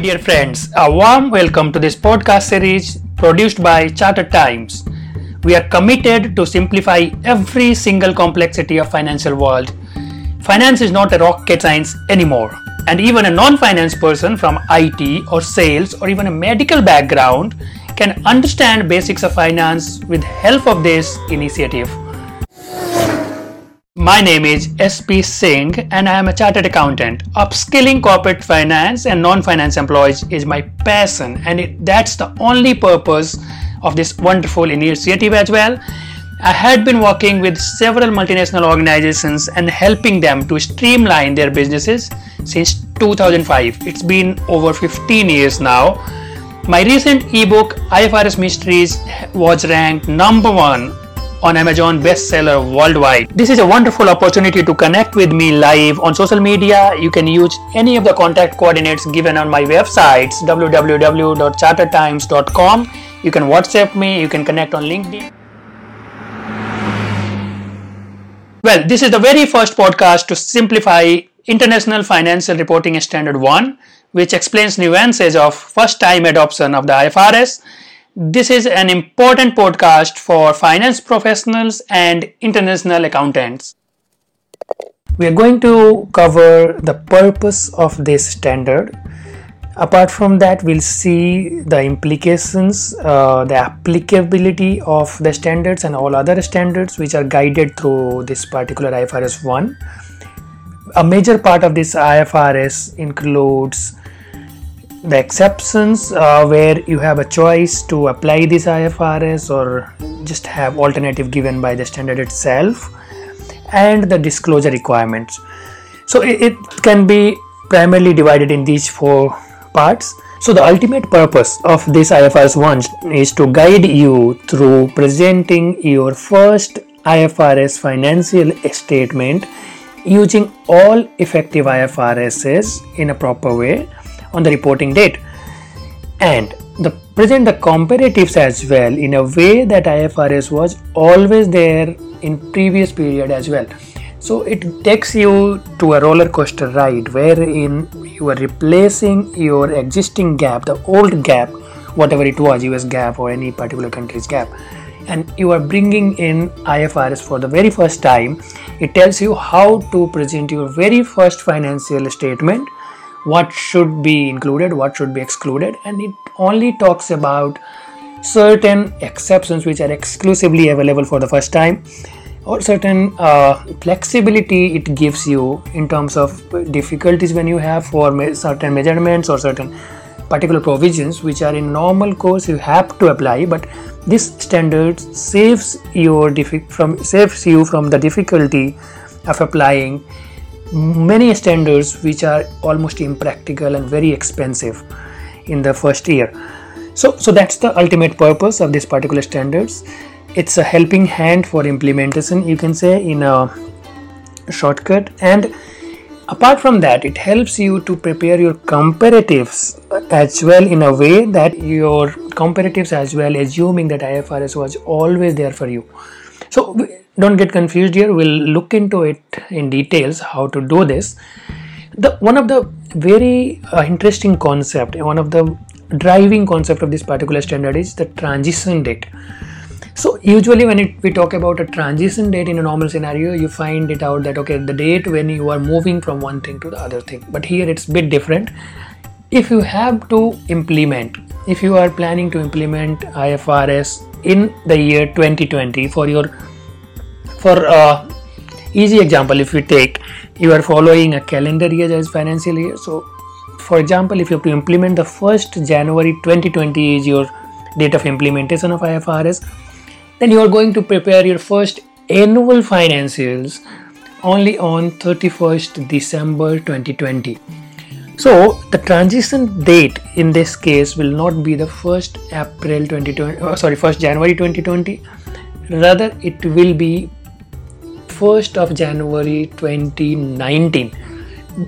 Dear friends, a warm welcome to this podcast series produced by Chartered Times. We are committed to simplify every single complexity of financial world. Finance is not a rocket science anymore, and even a non-finance person from IT or sales or even a medical background can understand basics of finance with help of this initiative. My name is SP Singh and I am a chartered accountant. Upskilling corporate finance and non-finance employees is my passion and it, that's the only purpose of this wonderful initiative as well. I had been working with several multinational organizations and helping them to streamline their businesses since 2005. It's been over 15 years now. My recent ebook IFRS Mysteries was ranked number 1 on Amazon bestseller worldwide. This is a wonderful opportunity to connect with me live on social media. You can use any of the contact coordinates given on my websites www.chartertimes.com. You can WhatsApp me, you can connect on LinkedIn. Well, this is the very first podcast to simplify International Financial Reporting Standard 1, which explains nuances of first time adoption of the IFRS this is an important podcast for finance professionals and international accountants. We are going to cover the purpose of this standard. Apart from that, we'll see the implications, uh, the applicability of the standards and all other standards which are guided through this particular IFRS 1. A major part of this IFRS includes the exceptions uh, where you have a choice to apply this IFRS or just have alternative given by the standard itself and the disclosure requirements. So it, it can be primarily divided in these four parts. So the ultimate purpose of this IFRS 1 is to guide you through presenting your first IFRS financial statement using all effective IFRSs in a proper way on the reporting date. And the present the comparatives as well in a way that IFRS was always there in previous period as well. So it takes you to a roller coaster ride wherein you are replacing your existing GAAP the old GAAP whatever it was US GAAP or any particular country's GAAP. And you are bringing in IFRS for the very first time. It tells you how to present your very first financial statement what should be included, what should be excluded, and it only talks about certain exceptions which are exclusively available for the first time or certain uh, flexibility it gives you in terms of difficulties when you have for certain measurements or certain particular provisions which are in normal course you have to apply but this standard saves your from saves you from the difficulty of applying many standards which are almost impractical and very expensive in the first year. So so that's the ultimate purpose of this particular standards. It's a helping hand for implementation you can say in a shortcut. And apart from that it helps you to prepare your comparatives as well in a way that your comparatives as well assuming that ifrs was always there for you. So don't get confused here. We'll look into it in details how to do this. The one of the very uh, interesting concept one of the driving concept of this particular standard is the transition date. So usually when it, we talk about a transition date in a normal scenario you find it out that okay the date when you are moving from one thing to the other thing. But here it's bit different. If you have to implement if you are planning to implement ifrs in the year 2020 for your for uh, easy example if we take you are following a calendar year as financial year. So for example if you have to implement the first january 2020 is your date of implementation of ifrs then you are going to prepare your first annual financials only on 31st december 2020 so the transition date in this case will not be the first april 2020 oh, sorry first january 2020 rather it will be 1st of January 2019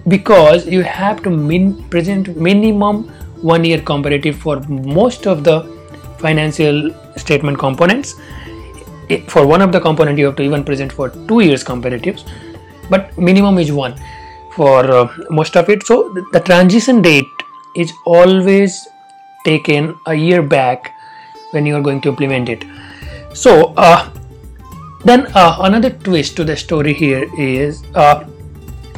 because you have to min- present minimum one year comparative for most of the financial statement components. For one of the component you have to even present for two years comparatives but minimum is one for uh, most of it. So the transition date is always taken a year back when you are going to implement it. So, uh, then uh, another twist to the story here is uh,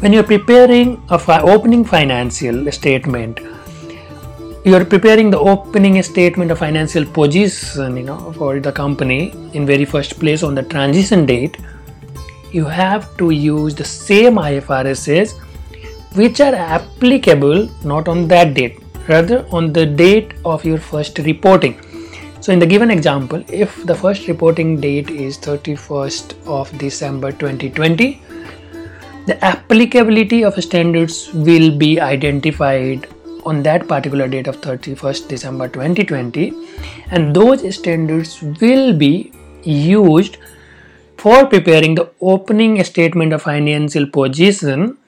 when you're preparing a fi- opening financial statement, you're preparing the opening statement of financial position, you know, for the company in very first place on the transition date. You have to use the same IFRSs which are applicable not on that date, rather on the date of your first reporting so in the given example, if the first reporting date is 31st of December 2020, the applicability of standards will be identified on that particular date of 31st December 2020 and those standards will be used for preparing the opening statement of financial position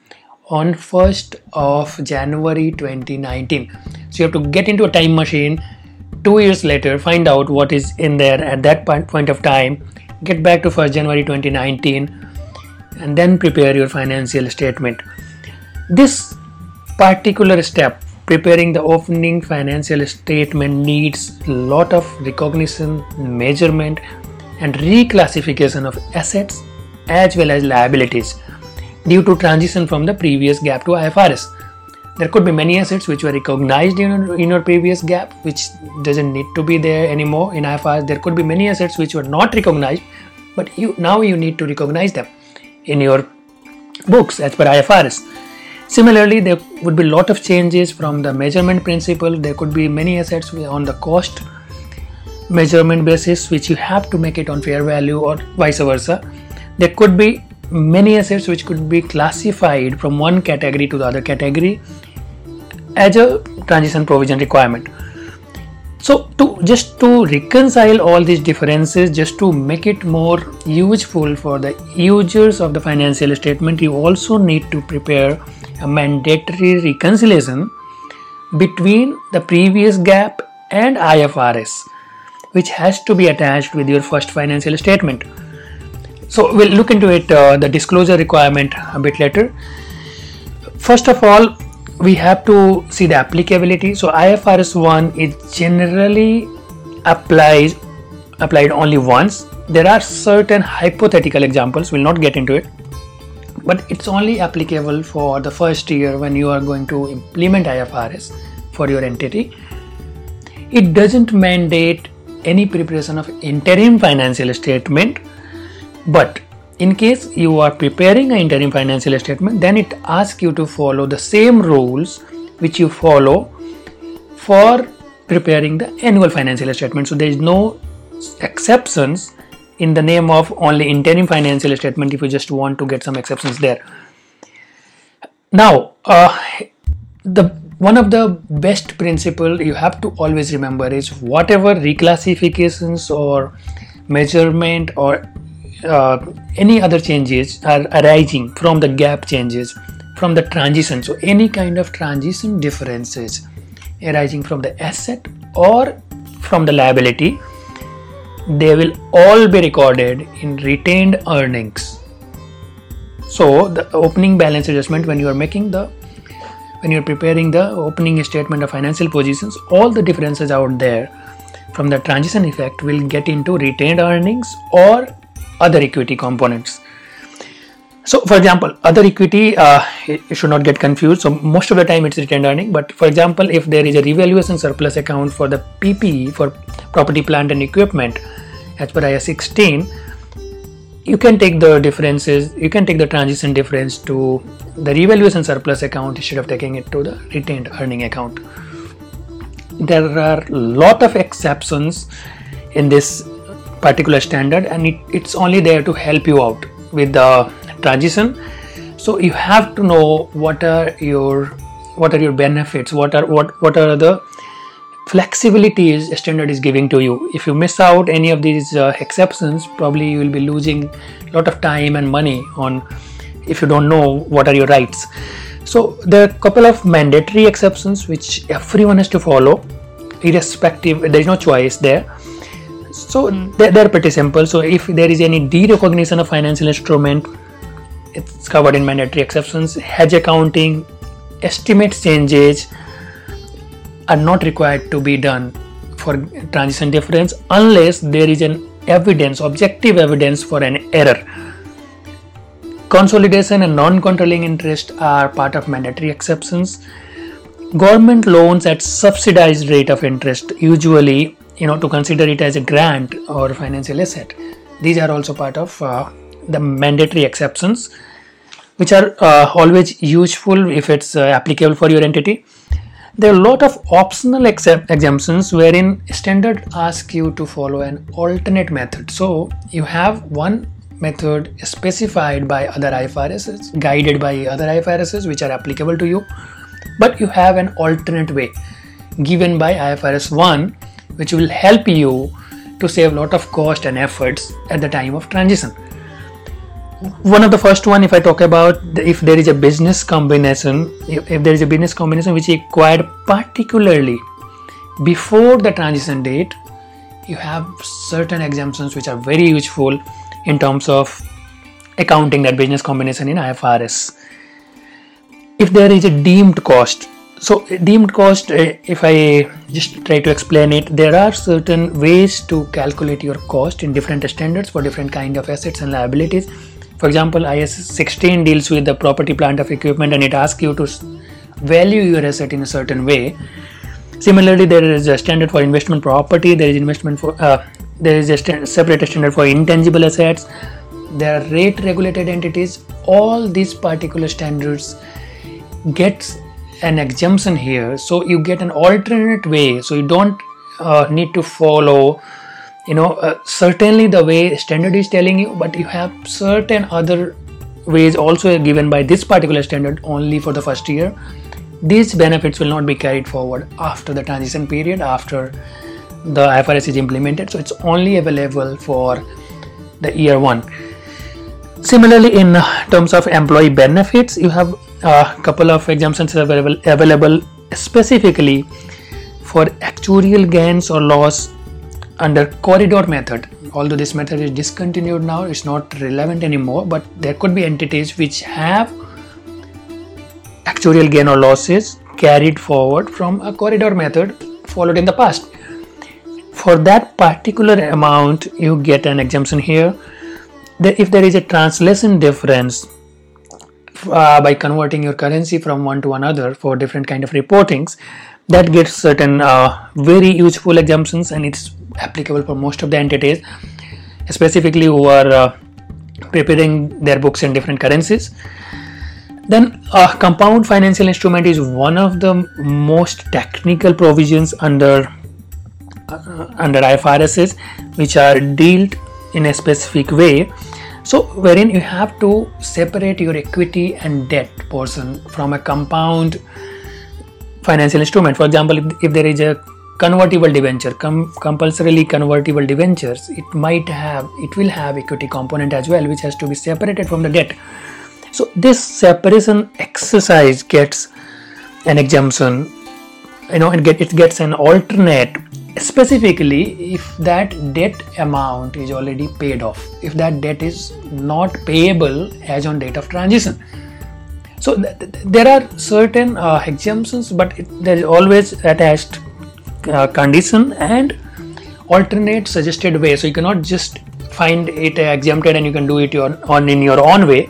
on 1st of January 2019 so you have to get into a time machine two years later find out what is in there at that point of time get back to 1st january 2019 and then prepare your financial statement. This particular step preparing the opening financial statement needs a lot of recognition measurement and reclassification of assets as well as liabilities due to transition from the previous GAAP to IFRS there could be many assets which were recognized in, in your previous GAAP which doesn't need to be there anymore. In IFRS there could be many assets which were not recognized but you now you need to recognize them in your books as per IFRS similarly there would be a lot of changes from the measurement principle. There could be many assets on the cost measurement basis which you have to make it on fair value or vice versa. There could be many assets which could be classified from one category to the other category as a transition provision requirement. So to just to reconcile all these differences just to make it more useful for the users of the financial statement you also need to prepare a mandatory reconciliation between the previous GAAP and IFRS which has to be attached with your first financial statement so we'll look into it uh, the disclosure requirement a bit later. First of all we have to see the applicability. So ifrs 1 is generally applies applied only once. There are certain hypothetical examples we'll not get into it but it's only applicable for the first year when you are going to implement ifrs for your entity. It doesn't mandate any preparation of interim financial statement but in case you are preparing an interim financial statement, then it asks you to follow the same rules which you follow for preparing the annual financial statement. So there is no exceptions in the name of only interim financial statement if you just want to get some exceptions there. Now, uh, the one of the best principle you have to always remember is whatever reclassifications or measurement or uh, any other changes are arising from the GAAP changes from the transition. So any kind of transition differences arising from the asset or from the liability they will all be recorded in retained earnings. So the opening balance adjustment when you are making the when you're preparing the opening statement of financial positions all the differences out there from the transition effect will get into retained earnings or other equity components. So, for example, other equity, uh, you should not get confused. So, most of the time it's retained earning. But for example, if there is a revaluation surplus account for the PPE for property, plant, and equipment, as per IAS 16, you can take the differences. You can take the transition difference to the revaluation surplus account instead of taking it to the retained earning account. There are lot of exceptions in this particular standard and it, it's only there to help you out with the transition. So you have to know what are your what are your benefits what are what what are the flexibilities standard is giving to you. If you miss out any of these uh, exceptions probably you will be losing a lot of time and money on if you don't know what are your rights. So there are a couple of mandatory exceptions which everyone has to follow irrespective there is no choice there so mm. they're, they're pretty simple. So if there is any derecognition of financial instrument it's covered in mandatory exceptions. Hedge accounting estimate changes are not required to be done for transition difference unless there is an evidence objective evidence for an error. Consolidation and non-controlling interest are part of mandatory exceptions. Government loans at subsidized rate of interest usually you know to consider it as a grant or financial asset. These are also part of uh, the mandatory exceptions which are uh, always useful if it's uh, applicable for your entity. There are a lot of optional exemptions wherein standard ask you to follow an alternate method. So you have one method specified by other ifrss guided by other ifrss which are applicable to you but you have an alternate way given by ifrs 1 which will help you to save a lot of cost and efforts at the time of transition. One of the first one if i talk about if there is a business combination if, if there is a business combination which is acquired particularly before the transition date you have certain exemptions which are very useful in terms of accounting that business combination in ifrs if there is a deemed cost so deemed cost uh, if i just try to explain it there are certain ways to calculate your cost in different standards for different kind of assets and liabilities. For example IAS 16 deals with the property plant of equipment and it asks you to value your asset in a certain way. Similarly there is a standard for investment property there is investment for uh, there is a st- separate standard for intangible assets. There are rate regulated entities. All these particular standards gets an exemption here so you get an alternate way so you don't uh, need to follow you know uh, certainly the way standard is telling you but you have certain other ways also given by this particular standard only for the first year. These benefits will not be carried forward after the transition period after the IFRS is implemented so it's only available for the year one similarly in terms of employee benefits you have a couple of exemptions available, available specifically for actuarial gains or loss under corridor method. Although this method is discontinued now it's not relevant anymore but there could be entities which have actuarial gain or losses carried forward from a corridor method followed in the past. For that particular amount you get an exemption here if there is a translation difference uh, by converting your currency from one to another for different kind of reportings that gets certain uh, very useful exemptions and it's applicable for most of the entities specifically who are uh, preparing their books in different currencies. Then a compound financial instrument is one of the most technical provisions under uh, under IFRSs which are dealt in a specific way. So wherein you have to separate your equity and debt portion from a compound financial instrument. For example if, if there is a convertible debenture com- compulsorily convertible debentures it might have it will have equity component as well which has to be separated from the debt. So this separation exercise gets an exemption you know it, get, it gets an alternate specifically if that debt amount is already paid off if that debt is not payable as on date of transition. So th- th- there are certain uh, exemptions but it, there is always attached uh, condition and alternate suggested way. So you cannot just find it exempted and you can do it your, on in your own way.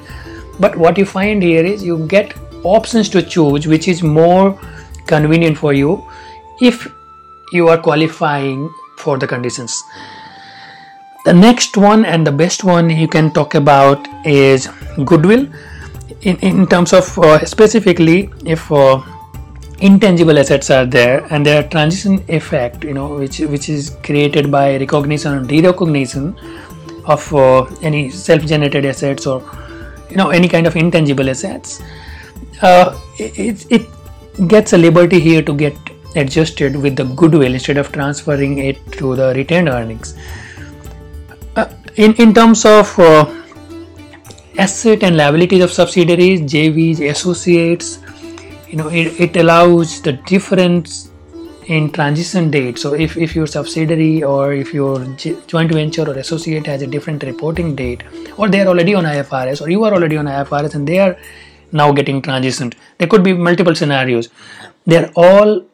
But what you find here is you get options to choose which is more convenient for you. If you are qualifying for the conditions. The next one and the best one you can talk about is goodwill. In, in terms of uh, specifically if uh, intangible assets are there and their transition effect you know which which is created by recognition and derecognition of uh, any self-generated assets or you know any kind of intangible assets uh, it, it gets a liberty here to get adjusted with the goodwill instead of transferring it to the retained earnings. Uh, in in terms of uh, asset and liabilities of subsidiaries jvs associates you know it, it allows the difference in transition date. So if, if your subsidiary or if your joint venture or associate has a different reporting date or they are already on ifrs or you are already on ifrs and they are now getting transitioned. There could be multiple scenarios. They're all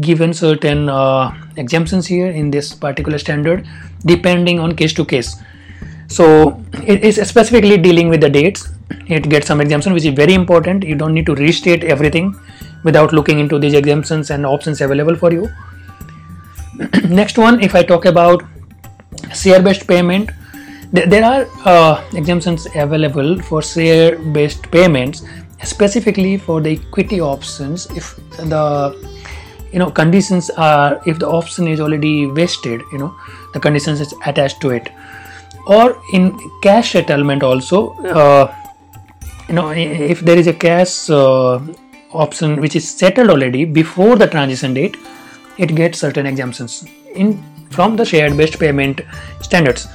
given certain uh, exemptions here in this particular standard depending on case to case. So it is specifically dealing with the dates. It gets some exemption which is very important. You don't need to restate everything without looking into these exemptions and options available for you. Next one if i talk about share based payment there are uh, exemptions available for share based payments specifically for the equity options. If the you know conditions are if the option is already vested you know the conditions is attached to it. Or in cash settlement also uh, you know if there is a cash uh, option which is settled already before the transition date it gets certain exemptions in from the shared based payment standards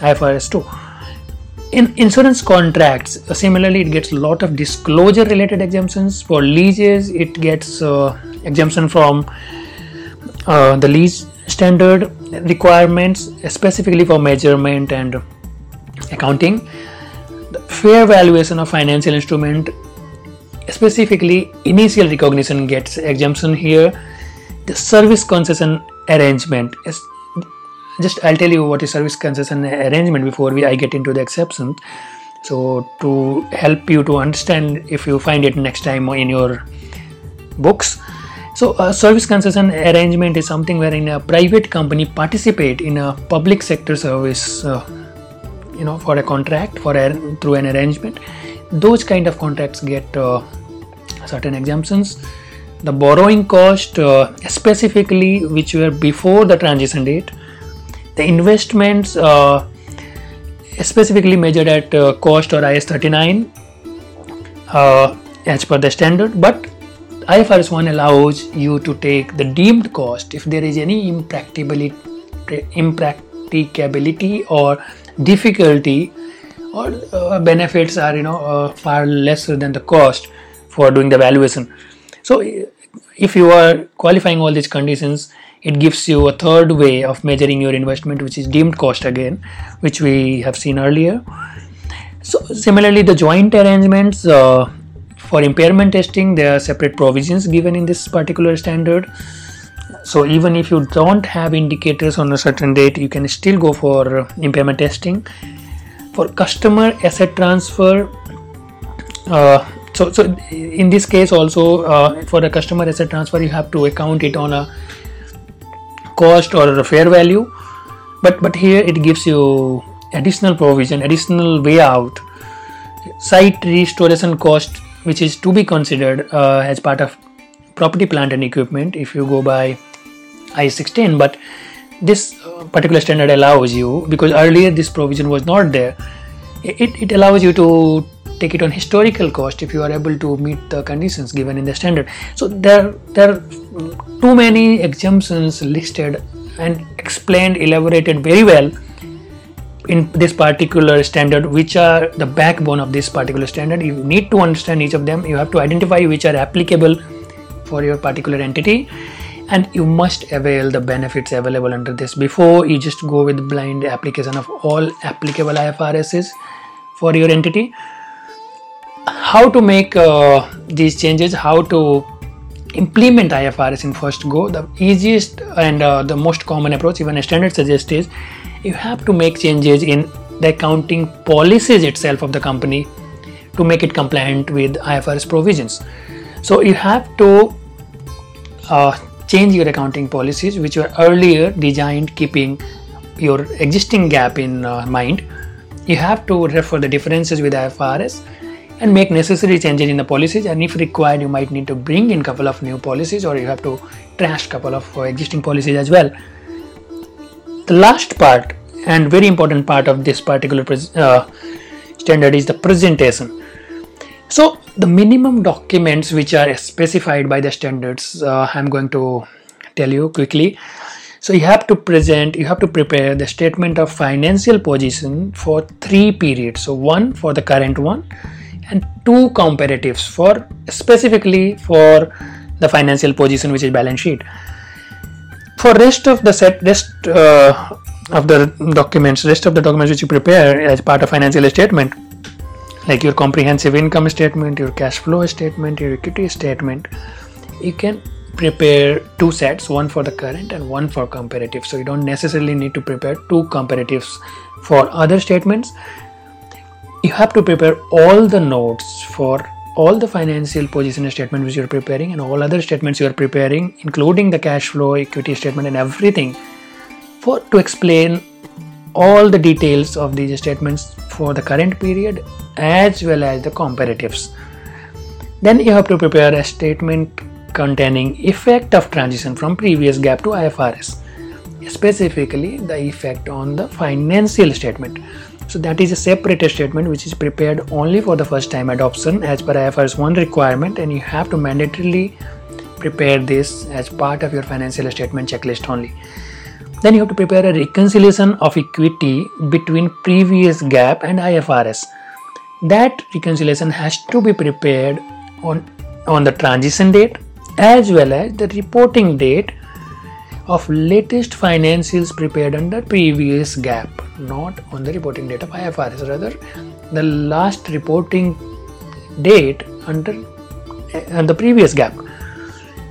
ifrs 2 in insurance contracts uh, similarly it gets a lot of disclosure related exemptions. For leases it gets uh, exemption from uh, the lease standard requirements specifically for measurement and accounting. The fair valuation of financial instrument specifically initial recognition gets exemption here. The service concession arrangement is just I'll tell you what is service concession arrangement before we I get into the exception. So to help you to understand if you find it next time in your books. So a service concession arrangement is something wherein a private company participate in a public sector service, uh, you know, for a contract for a, through an arrangement. Those kind of contracts get uh, certain exemptions. The borrowing cost, uh, specifically which were before the transition date, the investments uh, specifically measured at uh, cost or IAS 39 uh, as per the standard, but IFRS 1 allows you to take the deemed cost if there is any impracticability, impracticability or difficulty or uh, benefits are you know uh, far lesser than the cost for doing the valuation. So if you are qualifying all these conditions it gives you a third way of measuring your investment which is deemed cost again which we have seen earlier. So similarly the joint arrangements uh, for impairment testing there are separate provisions given in this particular standard. So even if you don't have indicators on a certain date you can still go for impairment testing. For customer asset transfer uh, so so in this case also uh, for the customer asset transfer you have to account it on a cost or a fair value. But but here it gives you additional provision additional way out. Site restoration cost which is to be considered uh, as part of property plant and equipment if you go by i16 but this uh, particular standard allows you because earlier this provision was not there. It, it allows you to take it on historical cost if you are able to meet the conditions given in the standard. So there there are too many exemptions listed and explained elaborated very well in this particular standard which are the backbone of this particular standard. You need to understand each of them. You have to identify which are applicable for your particular entity and you must avail the benefits available under this. Before you just go with blind application of all applicable IFRSs for your entity how to make uh, these changes how to implement IFRS in first go. The easiest and uh, the most common approach even a standard suggests is you have to make changes in the accounting policies itself of the company to make it compliant with IFRS provisions. So you have to uh, change your accounting policies which were earlier designed keeping your existing GAAP in uh, mind. You have to refer the differences with IFRS and make necessary changes in the policies. And if required you might need to bring in couple of new policies or you have to trash couple of uh, existing policies as well. The last part and very important part of this particular uh, standard is the presentation. So the minimum documents which are specified by the standards uh, i'm going to tell you quickly. So you have to present you have to prepare the statement of financial position for three periods. So one for the current one two comparatives for specifically for the financial position which is balance sheet. For rest of the set rest uh, of the documents rest of the documents which you prepare as part of financial statement like your comprehensive income statement your cash flow statement your equity statement you can prepare two sets one for the current and one for comparative. So you don't necessarily need to prepare two comparatives for other statements you have to prepare all the notes for all the financial position statement which you're preparing and all other statements you are preparing including the cash flow equity statement and everything for to explain all the details of these statements for the current period as well as the comparatives. Then you have to prepare a statement containing effect of transition from previous GAAP to IFRS specifically the effect on the financial statement so that is a separate statement which is prepared only for the first time adoption as per IFRS 1 requirement and you have to mandatorily prepare this as part of your financial statement checklist only. Then you have to prepare a reconciliation of equity between previous GAAP and IFRS. That reconciliation has to be prepared on, on the transition date as well as the reporting date of latest financials prepared under previous GAAP not on the reporting date of IFRS, rather the last reporting date under uh, the previous GAAP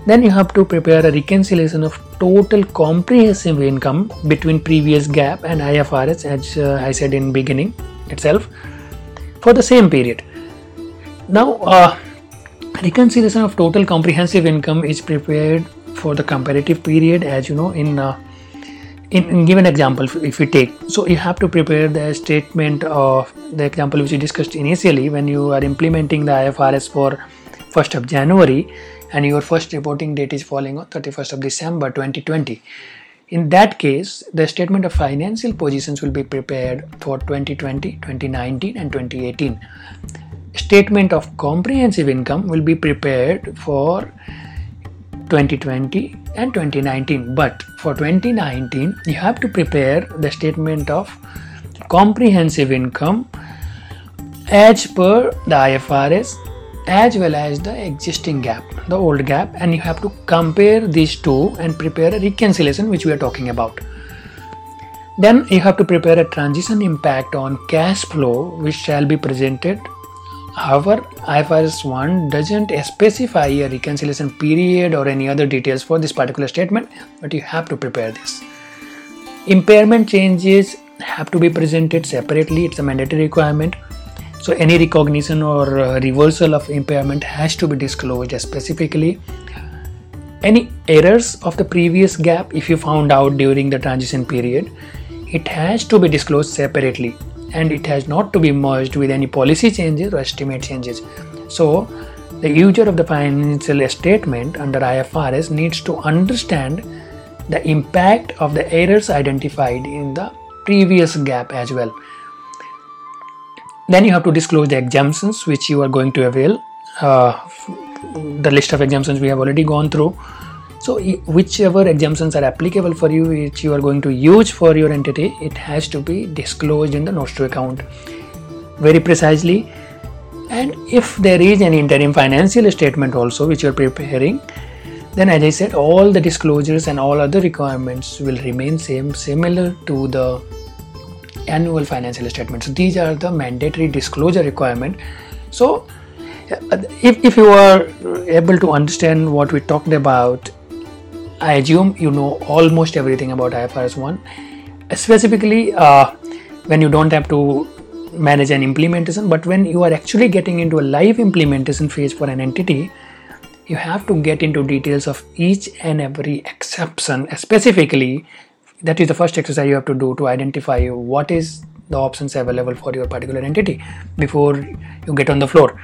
Then you have to prepare a reconciliation of total comprehensive income between previous GAAP and IFRS, as uh, I said in beginning itself, for the same period. Now, uh, reconciliation of total comprehensive income is prepared for the comparative period as you know in uh, in, in given example if we take. So you have to prepare the statement of the example which we discussed initially when you are implementing the ifrs for 1st of january and your first reporting date is falling on 31st of december 2020 in that case the statement of financial positions will be prepared for 2020 2019 and 2018 statement of comprehensive income will be prepared for 2020 and 2019 but for 2019 you have to prepare the statement of comprehensive income as per the IFRS as well as the existing GAAP the old GAAP. And you have to compare these two and prepare a reconciliation which we are talking about. Then you have to prepare a transition impact on cash flow which shall be presented However, IFRS 1 doesn't specify a reconciliation period or any other details for this particular statement, but you have to prepare this. Impairment changes have to be presented separately, it's a mandatory requirement. So, any recognition or uh, reversal of impairment has to be disclosed specifically. Any errors of the previous GAAP, if you found out during the transition period, it has to be disclosed separately and it has not to be merged with any policy changes or estimate changes. So, the user of the financial statement under IFRS needs to understand the impact of the errors identified in the previous GAAP as well. Then you have to disclose the exemptions which you are going to avail. Uh, the list of exemptions we have already gone through so whichever exemptions are applicable for you which you are going to use for your entity it has to be disclosed in the notes to account. Very precisely. And if there is an interim financial statement also which you are preparing then as i said all the disclosures and all other requirements will remain same similar to the annual financial statements so these are the mandatory disclosure requirement. So uh, if, if you are able to understand what we talked about I assume you know almost everything about IFRS 1, specifically uh, when you don't have to manage an implementation, but when you are actually getting into a live implementation phase for an entity, you have to get into details of each and every exception specifically. That is the first exercise you have to do to identify what is the options available for your particular entity before you get on the floor.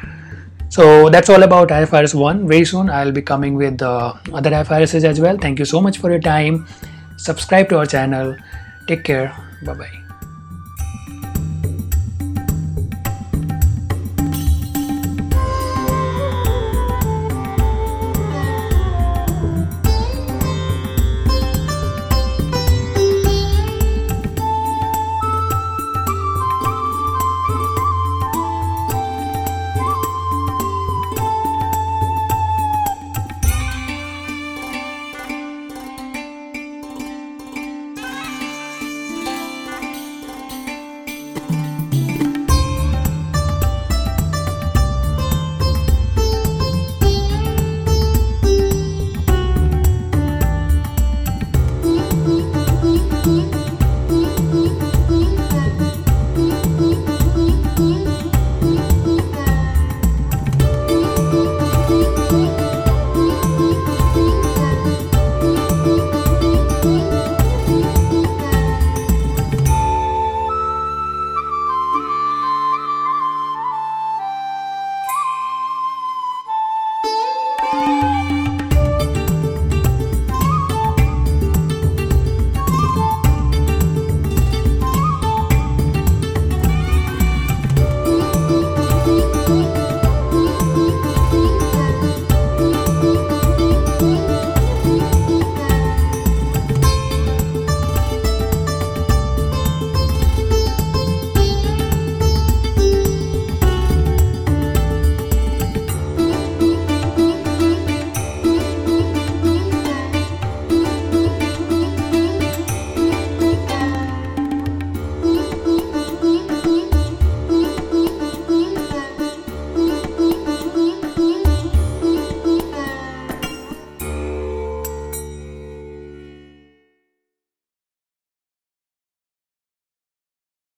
So that's all about IFRS 1. Very soon I'll be coming with the other IFRSs as well. Thank you so much for your time. Subscribe to our channel. Take care. Bye bye.